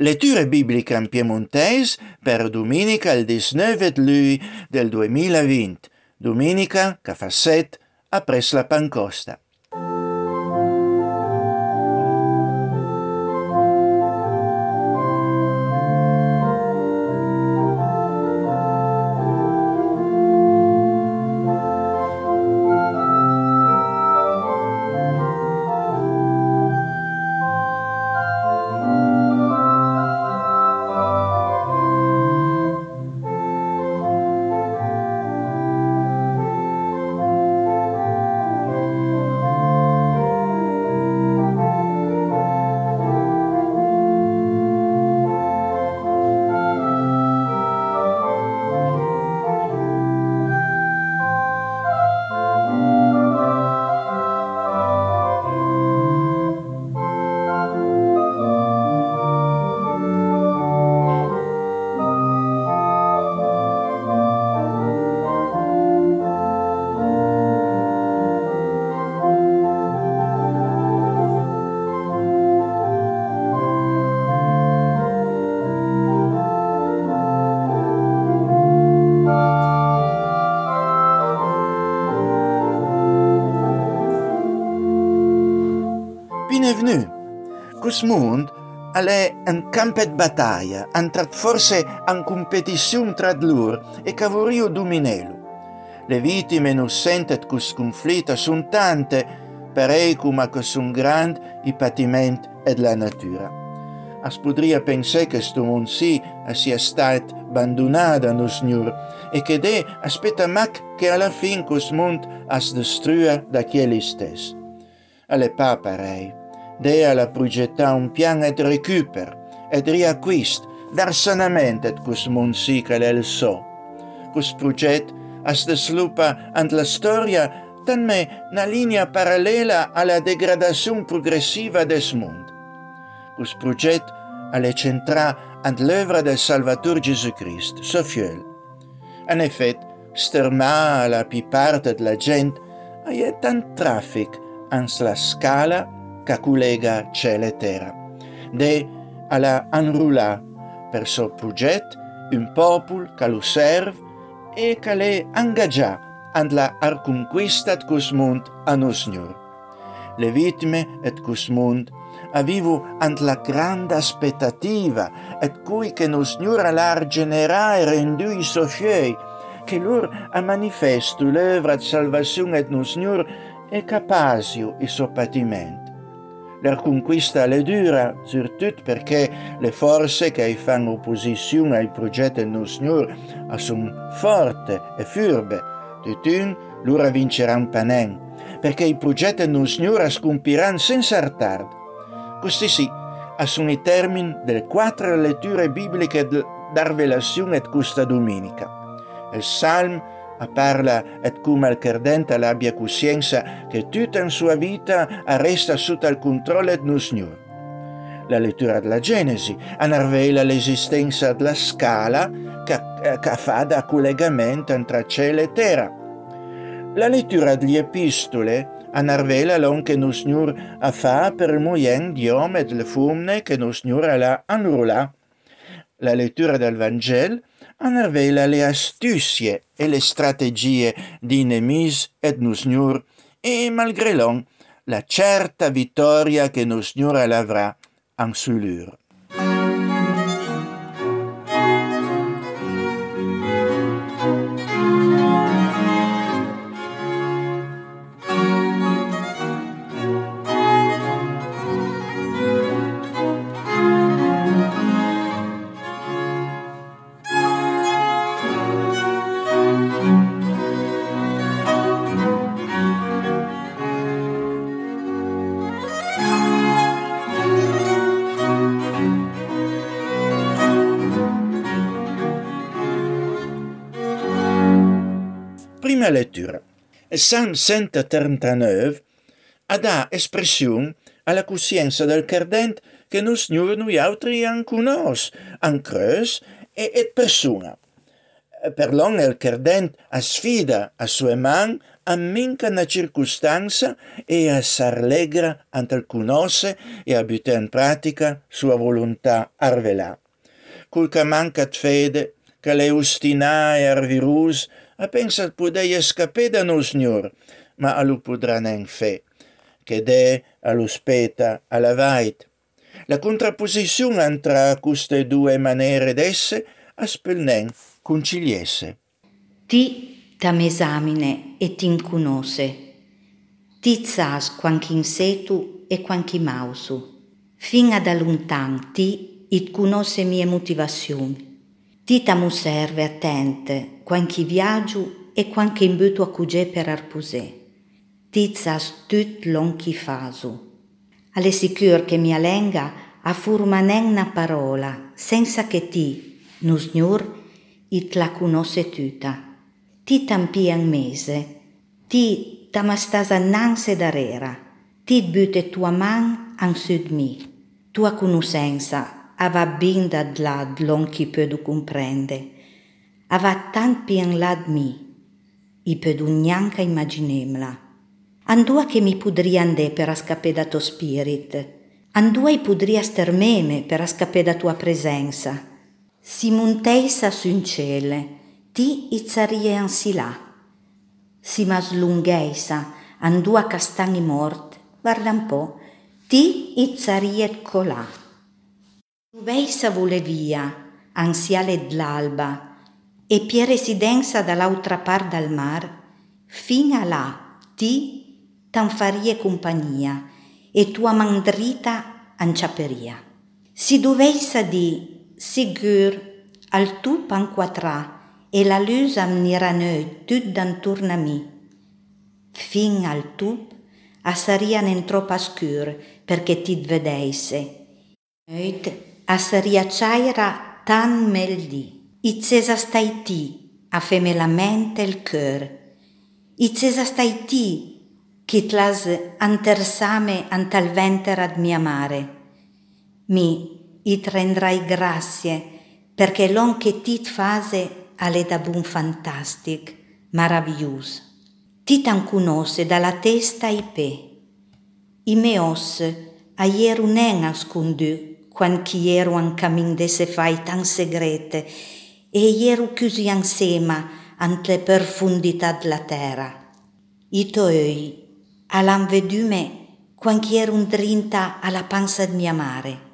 Letture bibliche in piemontese per domenica il 19 luglio del 2020. Domenica, che fa set, appresso la pancosta. Cusmund è un campo di battaglia, entrat forse in competizione tra loro e cavorio dominello. Le vittime non sentono cus conflitto sono tante, come che sono grandi i patimenti della natura. As podria pensare che sto mondo sì sia stato abbandonato no Signore e che de aspetta mac che alla fine questo mondo as destrua da quelli stessi. Alle pa parei. Dea la progetà un piano di recupero e d'arsanamento di questo mondo sì che è il so. Questo progetto as sviluppa ant la storia tanme una linea parallela alla degradazione progressiva del mondo. Questo progetto è centrato l'œuvre del Salvatore Gesù Cristo, suo figlio. In effetti, sterma la più parte della gente ha tanto traffico la scala che collega cielo e terra. De alla anrula per suo progetto un popolo che lo serve e che le ingaggia alla conquista di questo mondo a noi Signore. Le vittime e questo mondo avivo ant la grande aspettativa et cui che nos Signore l'ha genera e rendu i sofiei, che lor a manifesto l'œuvre di salvazione et nos Signore è capazio i suo patimento. La conquista è dura, soprattutto perché le forze che fanno opposizione ai progetti del Signore sono forti e furbe. Tutun loro vinceranno panen, perché i progetti del Signore scompiranno senza ritardo. Questi sì, sono i termini delle quattro letture bibliche da rivelazione questa domenica. Il Salmo parla et come il credente abbia coscienza che tutta in sua vita resta sotto il controllo del Signore. La lettura della Genesi rivela l'esistenza della scala che, che fa da collegamento tra cielo e terra. La lettura delle epistole rivela l'on che il Signore fa per il moyen di uomo e delle fumne che il Signore l'ha annulla. La lettura del Vangelo rivela le astuzie e le strategie di Nemis e Nusnur e malgré l'on la certa vittoria che Nusnur avrà en Prima lettura. Il Salmo 139 dà espressione alla coscienza del credente che noi Signore noi altri an conos, an creus e et persona. Per l'on il credente a sfida a sue man amminca na circostanza e a s'arlegra antal cunosse e a butta in pratica sua volontà arvelà. Col che mancat fede, che le ustinà e arvirus, a pensat pudei scapè da signor, ma a lu podrà nen fe, che de allo speta alla vait. La contrapposizione tra queste due maniere d'esse a spelnen conciliesse. Ti t'amesamine e t'inconosce. Ti zas quanchi setu e quanchi mausu. Fin ad alluntan ti it conosce mie motivazioni. Ti t'amu serve attente quanchi viaggio e quanchi imbuto a cugè per arpusè. Ti zas tut lonchi fasu. Alle sicur che mi alenga a furmanen una parola, senza che ti, nu signor, it la conosce tutta. Ti tampian mese, ti tamastasa nanse darera, ti bute tua man an sud mi. Tua conoscenza ava bin dad lad l'on chi pedu comprende. Ava tant pian lad mi, i pedu gnanca immaginemla. Andua che mi podria andè per ascapè da tuo spirit, andua i podria stermeme per ascapè da tua presenza, si monteisa sun ciele, ti izzarie ansi là. Si maslungheisa, andua castani mort, guarda un po', ti izzarie colà. Veisa vole via, ansiale d'alba, e pie residenza dall'altra par dal mar, fino a là, ti t'anfarie compagnia, e tua mandrita anciaperia. Si doveisa di sigur al tu panquatrà e la luz amnira noi tut d'anturna mi. Fin al tup a sarian en troppo scur perché ti vedeisse. Noit a saria ciaira tan Izzesa stai ti a feme la mente il cœur. Izzesa stai ti che tlas antersame antal venter ad mia mare. Mi it rendrai grazie, perché l'on che tit fase alle da bun fantastic, maraviglius. Titan conosce dalla testa i pe. I meos a ieru nen ascondu, quan chi ieru an camin de se fai tan segrete, e ieru chiusi ansema ante profondità della terra. I toei, alan vedume, quan chi ieru drinta alla panza di mia mare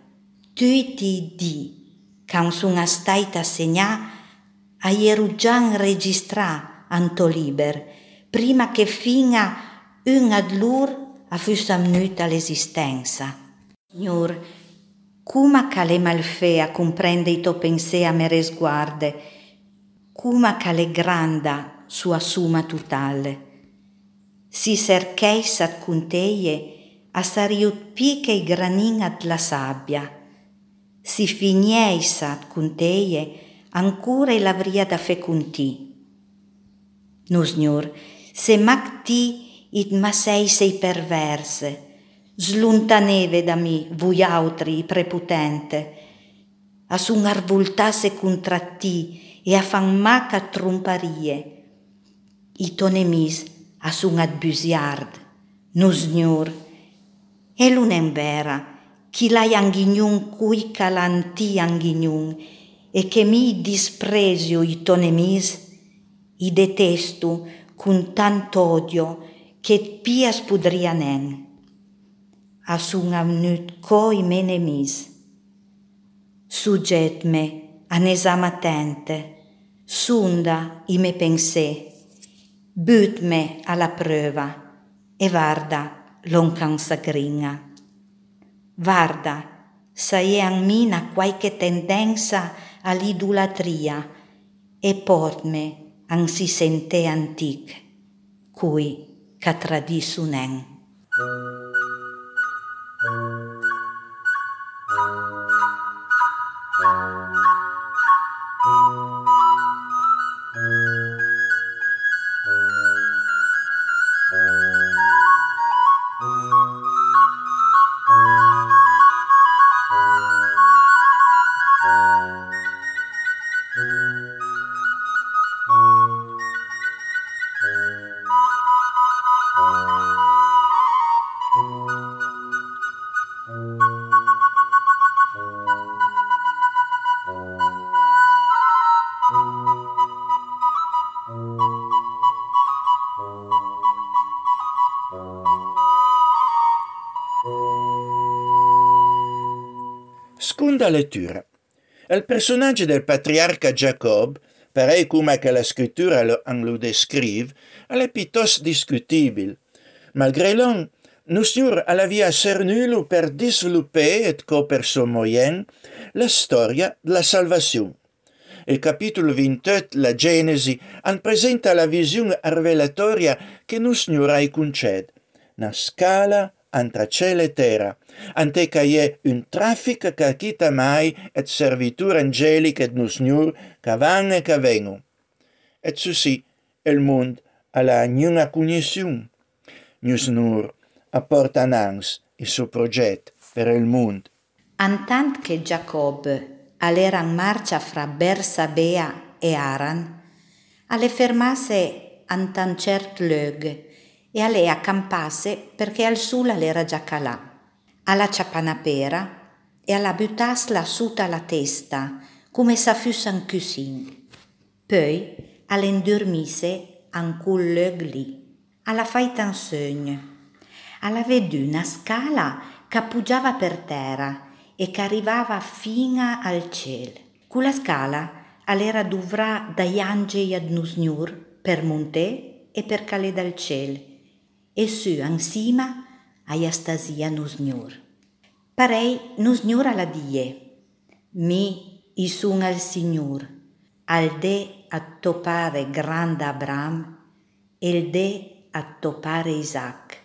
tuiti di, can sun astaita segna, a ierugian registra anto liber, prima che finga un ad lur a fussa mnuta l'esistenza. Signor, cuma cale malfea comprende i to pensea mere sguarde, cuma cale granda sua suma totale. Si sercheissat cunteie a sariut piche i granin ad la sabbia, si finiesat cun teie, ancora e l'avria da fecunti. Nu, signor, se mac ti it ma sei sei perverse, sluntaneve da mi, voi altri, preputente, a sun arvultasse contra ti e a fan maca tromparie. I tonemis a sun adbusiard, nu, signor, e l'unen vera, chi l'hai anghignun cui calanti anghignun? E che mi disprezio i tonemis, i detesto con tanto odio che pia spudria nen. Asun amnut coi menemis. Sugget me an esame attente, sunda i me pensé, but me alla prova e varda l'oncanza gringa. Varda, sai mina qualche tendenza all'idolatria e portme an si sente antic, cui ca tradisunen. Seconda lettura. Il personaggio del patriarca Jacob, pareil come che la scrittura lo, lo descrive, è piuttosto discutibile. Malgré l'on, Nusnur avia cernulo per sviluppare et co per son moyen la storia della salvazione. Il capitolo 28, la Genesi, an presenta la visione rivelatoria che Nusnur ai concede. Na scala antra cielo e terra, ante ca ie un traffic ca chita mai et servitur angelica et Nusnur ca van e ca vengu. Et susi, il mund alla gnuna cognizione. Nusnur apporta ans il suo progetto per il mondo. Antant che Giacobbe all'era in marcia fra Bersabea e Aran, alle fermasse antan cert lög e alle accampasse perché al sula l'era già calà. Alla ciapanapera e alla buttasla suta la testa come sa un cusin. Poi all'endormisse an cul lög lì, alla faita un sogno alla vedù una scala che appoggiava per terra e che arrivava fino al cielo. Quella scala all'era dovrà dagli angeli ad Nusnur per monte e per calare dal cielo e su insieme a Astasia Nusnur. Parei Nusnur alla die, mi i sun al Signor, al de a topare grande Abram il de a topare Isaac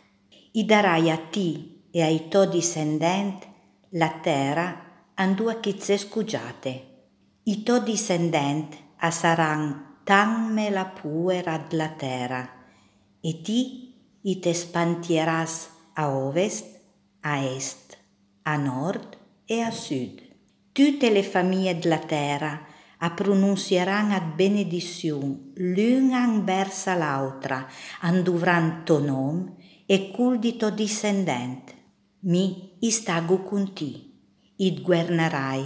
i darai a ti e ai tuoi discendenti la terra an due chizze scugiate. I tuoi discendenti a saran me la puera della terra, e ti it espantieras a ovest, a est, a nord e a sud. Tutte le famiglie della terra a pronunzieran ad benedizion l'unan versa l'altra, anduvran to nom e culdito discendent. Mi istago con ti, id guernarai.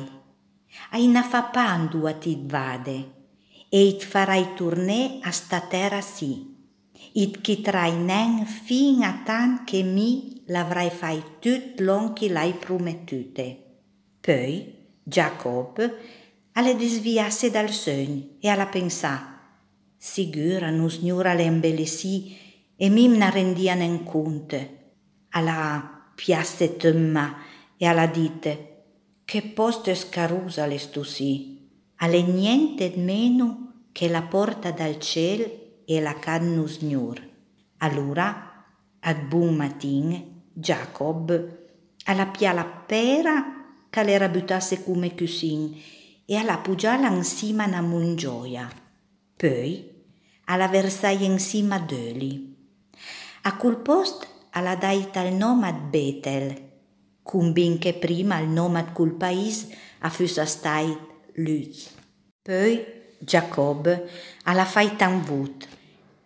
Aina fa pandua ti vade, e it farai tourné a sta terra sì. Si, id chitrai nen fin a tan che mi l'avrai fai tut long che l'hai promettute. Poi Jacob alle disviasse dal sogno e alla pensà, sicura nus gnura l'embellissì e mimna rendian en conte, alla piasse temma e alla dite, che posto scarusa le sì, alle niente meno che la porta dal ciel e la cannus gnur. Allora, ad buon matin, Jacob alla piala pera che le buttasse come cusin e alla pugiala insieme a mungioia. Poi alla versai insieme a döli. A quel posto alla daita il nomad Betel, cumbin che prima il nomad cul paese fusa stai Luz. Poi Giacobbe alla fai tan vut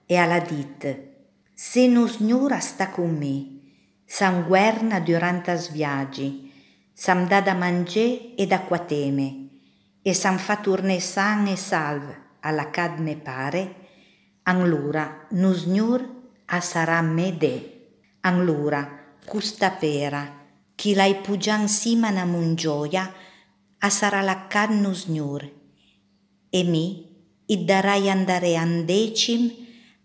e alla dit, se non signora sta con me, sam guerna durante as viaggi, sam da mangiare e da quateme, e sam fa tourne san e salve alla cad me pare, allora nu signor a sarà mede. Allora, custa pera, chi l'hai pugian sima na mungioia, a sarà la cannus gnur. E mi, id darai andare andecim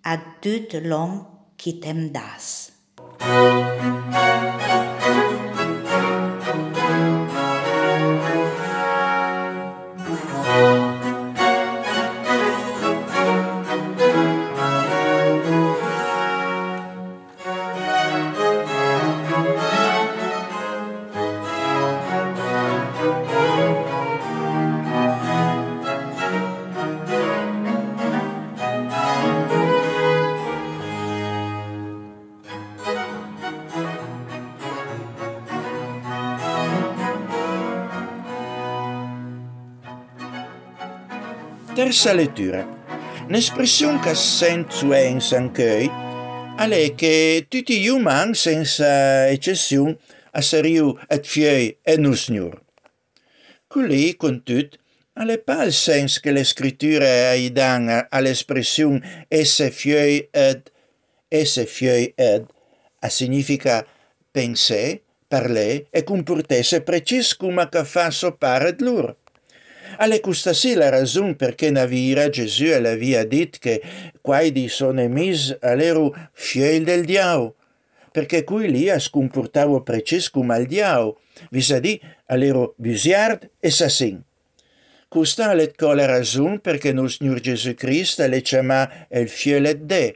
a tut long chi tem das. Terza lettura. L'espressione che sento in Sankei è che tutti gli umani, senza eccezione, esseriu et fiei e nusnur. Così, con tutto, alle pas il senso che le scritture aidan all'espressione esse fiei ed esse fiei ed a significa pensare, parlè e comportesse precis come che fa so pare loro. Alle questa sì la ragione perché Navira Gesù aveva detto che quai di suoi nemici erano figli del diavolo, perché qui lì si comportava precis come il diavolo, vis-à-vis erano visiard e sassin. Questa è la ragione perché il Signore Gesù Cristo le chiama il figlio di Dio,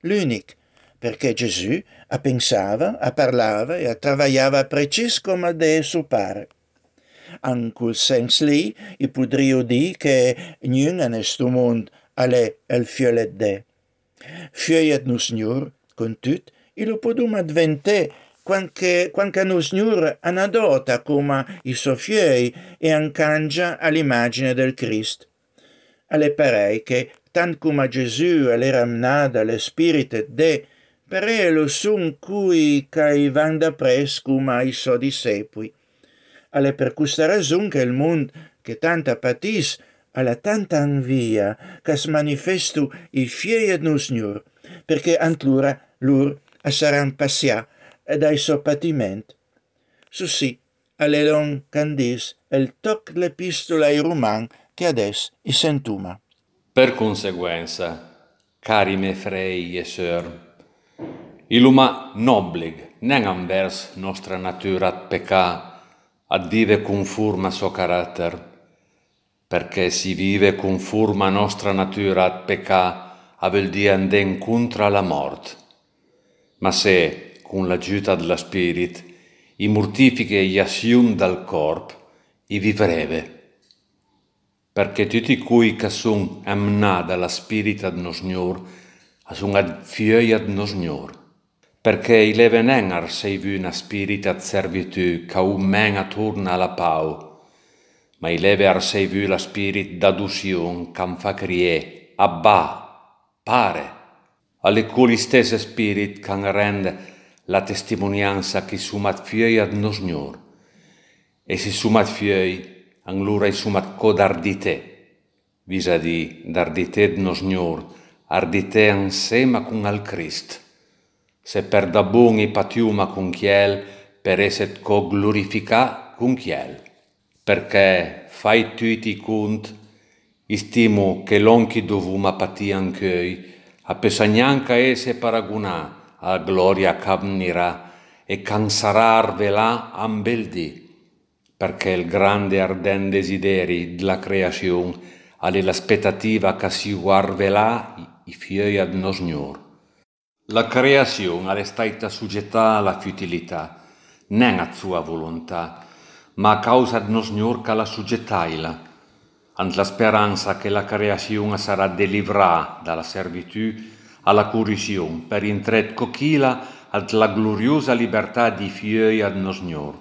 l'unico, perché Gesù a pensava, a parlava e a travagliava precis come Dio suo pare. In quel senso lì, io potrei dire che in questo mondo è il figlio di Dio. Figlio del Signore, con tutto, e lo possiamo diventare quando, quando il Signore anadota come i suoi figli e ancangia all'immagine del Cristo. Alle pare che, tanto come Gesù nato allo Spirito di Dio, per lo son cui cai van da pres come i suoi discepoli. Alle per questa ragione che il mondo che tanta patis alla tanta invia che manifestu i figli del Signore, perché antlura loro saranno passia dai suoi patimenti. Su sì, alle long candis il toc l'epistola ai Roman che adesso i sentuma. Per conseguenza, cari me frei e sœur, Iluma noblig, nen anvers nostra natura pecca, ad vive conforme a suo carattere, perché si vive conforme a nostra natura ad pecca, avel dia anden contra la morte. Ma se, con l'aiuta della Spirit, i mortifiche gli assiun dal corpo, i vivreve. Perché tutti cui che sono amnati dalla Spirita del Signore, sono ad figlia del Signore perché i levenen ar sei vu una spirita servitù ca un men attorna alla pau, ma i leve ar sei vu la spirit d'adusion cam fa crie, abba, pare, alle cui stesse spirit can rende la testimonianza che sumat fiei ad nos gnor, e si sumat fiei, an lura i sumat codardite, visa di d'ardite nos gnor, ardite ansema con al Christ se per da i patiuma con chiel, per esset co glorifica con chiel. Perché fai tutti cunt, istimo che l'onchi dovuma patian chei, a pesagnanca esse paraguna, a gloria camnira, e cansarar vela ambeldi, perché il grande arden desideri della creazione, alle l'aspettativa che si guarvelà i fioi ad nos Signor. La creazione è stata soggettata alla futilità, non a sua volontà, ma a causa del Signore che la soggettaila, ant la speranza che la creazione sarà delivrata dalla servitù alla corruzione per intret cochila alla gloriosa libertà di figli ad Signore.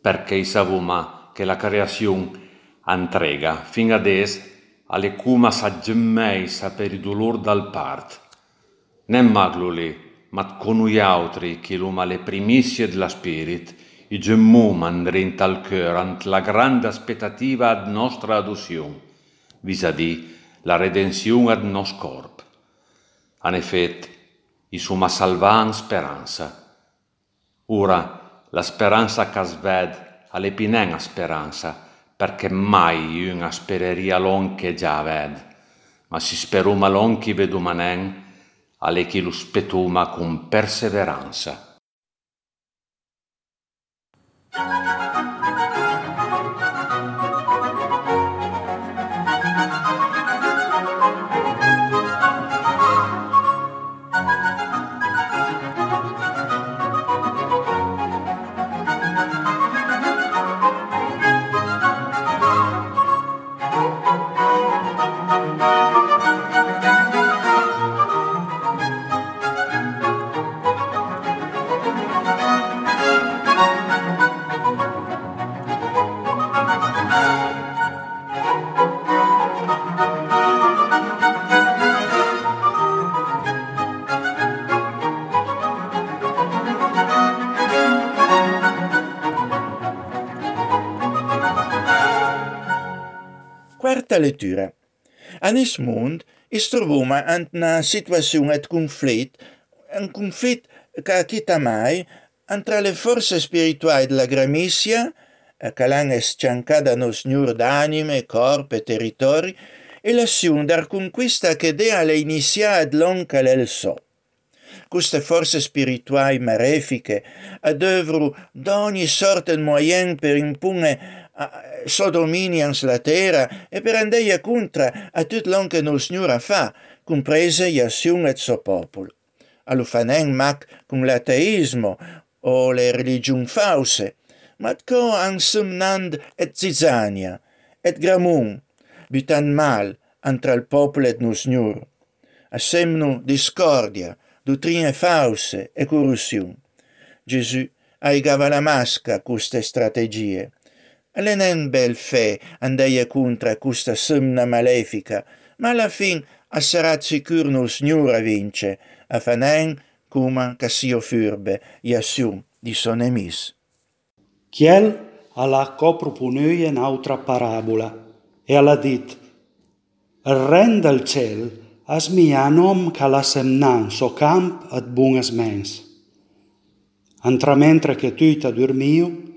Perché sappiamo che la creazione entrega fino adesso alle come sa gemmeisa per il dolore dal parto nem magluli, mat conui autri che l'uma le primizie della spirit, i gemmum andrint al cœur ant la grande aspettativa ad nostra adozione, vis-à-vis la redenzione ad nos corp. En effet, i suma salvan speranza. Ora, la speranza che sved alle pinenga speranza, perché mai una spereria lon che già ved, ma si speruma lon che vedumanen, alle chi lo spetuma con perseveranza. Lettura. A nis mond is trovoma ant na situazione et conflit, un conflit ca chita mai Entre le forze spirituali della gramizia, che l'hanno sciancata nos signor d'anime, corpo e territori, e l'azione dar conquista che dea le iniziate l'onca del so. Queste forze spirituali malefiche adövru d'ogni sorta de moyen per impune so domini ans la terra e per andeia contra a tut l'on che nos signora fa, comprese iaziun et so popolo. Allo fanen mac cum l'ateismo o le religiun fause, mat co ansumnand et zizania, et gramun, butan mal antra il popolo et nos signor. Assemnu discordia, dottrine fause e corruziun. Gesù aigava la masca custe strategie. Alenen bel fe andeia contra custa sumna malefica, ma alla fin asserat sicur nos signor a vince, a fanen cuma cassio furbe, iassium di son emis. Chiel alla copropunui in autra parabola, e alla dit, il ren del ciel as mi an om ca la semnan so camp ad bungas mens. Antra mentre che tuita dormiu,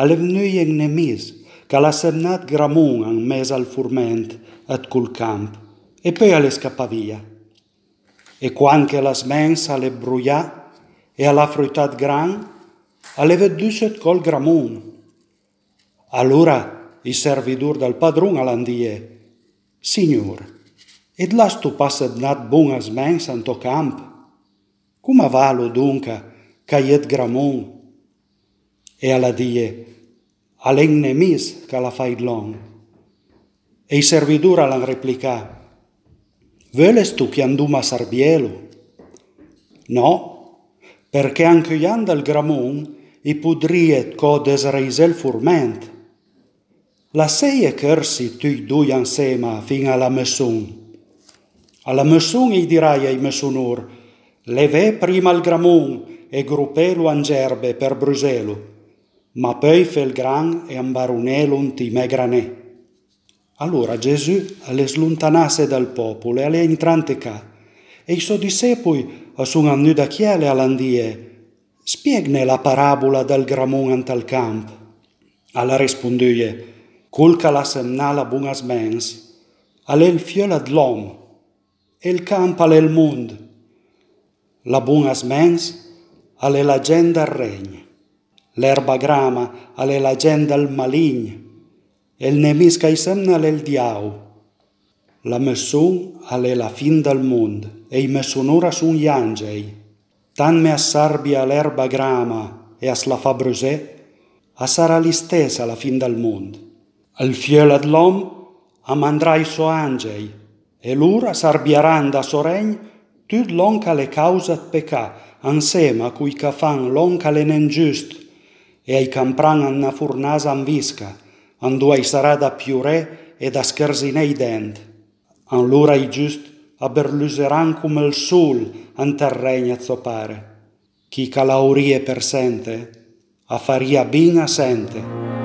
alle vnui en nemis, ca la semnat gramun an mes al furment ad cul camp, e poi alle scappa via. E quanche las mens alle bruia e alla fruitat gran, alle veduset col gramun. Allora i servidur del padrun all'andie, Signor, ed las tu passat nat bungas mens an to camp? Cum avalo dunca, caiet gramun? E alla die, alen nemis ca la faid long. E i servidura l'han replica, Veles tu che anduma sarbielo? No, perché anche ian del gramun i pudriet co desreisel furment. La seie cărsi tui dui ansema fin alla messun. Alla messun i dirai ai messunur, leve prima il gramun e gruppelo an gerbe per Bruselo, ma poi fel gran e ambarunelo un time granè. Allora Gesù alle slontanasse dal popolo e alle entrante ca, e i suoi discepoli a sun annu da chiele all'andie, spiegne la parabola del gramun antal camp. Alla risponduie, culca la semnala bungas mens, alle il fiola d'l'om, el camp al el mund. La bunas mens alle la gent del regn. L'erba grama alle la gent del malign. El nemis ca semna l'el diau. La messun alle la fin del mund e i messunura sun gli angei. Tan me assarbia l'erba grama e as la fa brusè, a sarà l'istesa la fin del mund. Al fiel ad l'om amandrai so angei, e l'ura s'arbiaran da soregn tut l'onca le causat pecà, ansema cui ca fan l'onca le nen giust, e ai campran anna furnasa an visca, andu ai sarà da piure e da scherzinei dent. An l'ura i giust aberluseran come il sul an terregna zopare. Chi ca laurie per sente, a faria bina sente.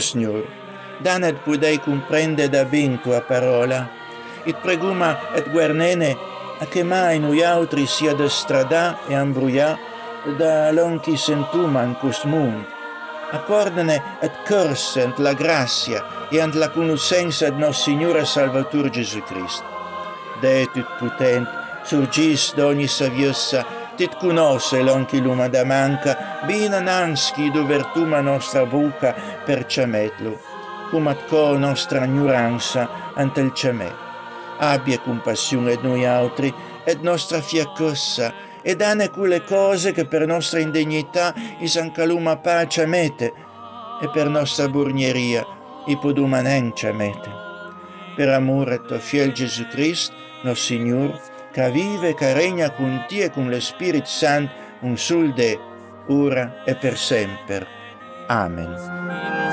Signor, danet pudei comprende da ben tua parola, et preguma et guernene a che mai noi altri sia da strada e ambruia da lonchi sentuma in cust mund. Accordene et corsent la grazia e ant la conoscenza de nos Signore Salvatur Gesù Cristo. De tut potent, surgis d'ogni saviosa tit conosce l'onchi luma da manca, bina nanschi do vertuma nostra buca per ciametlo, cum at co nostra ignoranza ante il ciamet. Abbia compassione et noi altri, et nostra fiaccossa, e dane quelle cose che per nostra indegnità is ancaluma pace mette, e per nostra burnieria, i podumanen ciamete. Per amore tuo fiel Gesù Christ, nos Signor, che vive, che regna con te e con lo Spirito Santo, un sul de, ora e per sempre. Amen.